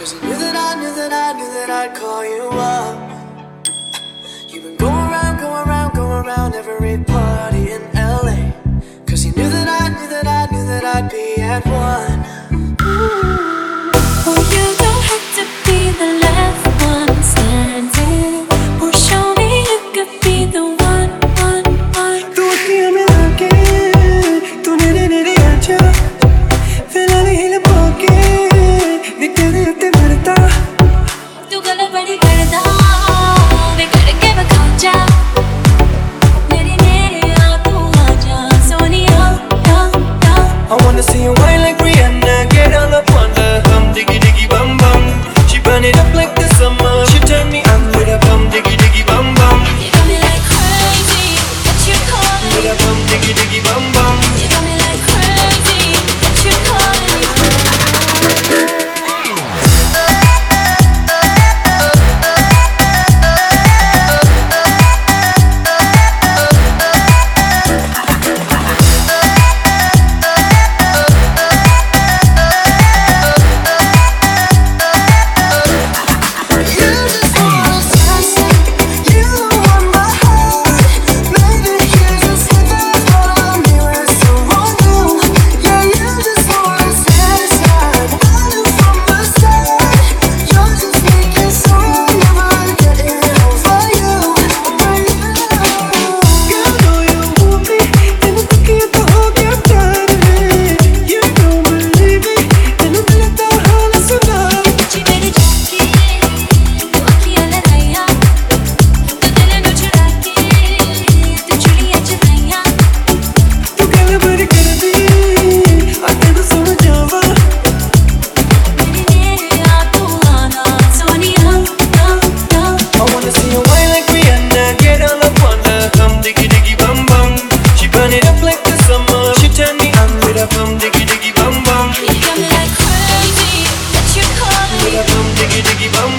Cause you knew that I knew that I knew that I'd call you up. You've been going around, going around, going around every party in LA. Cause you knew that I knew that I knew that I'd be at one. diggy, diggy, bo.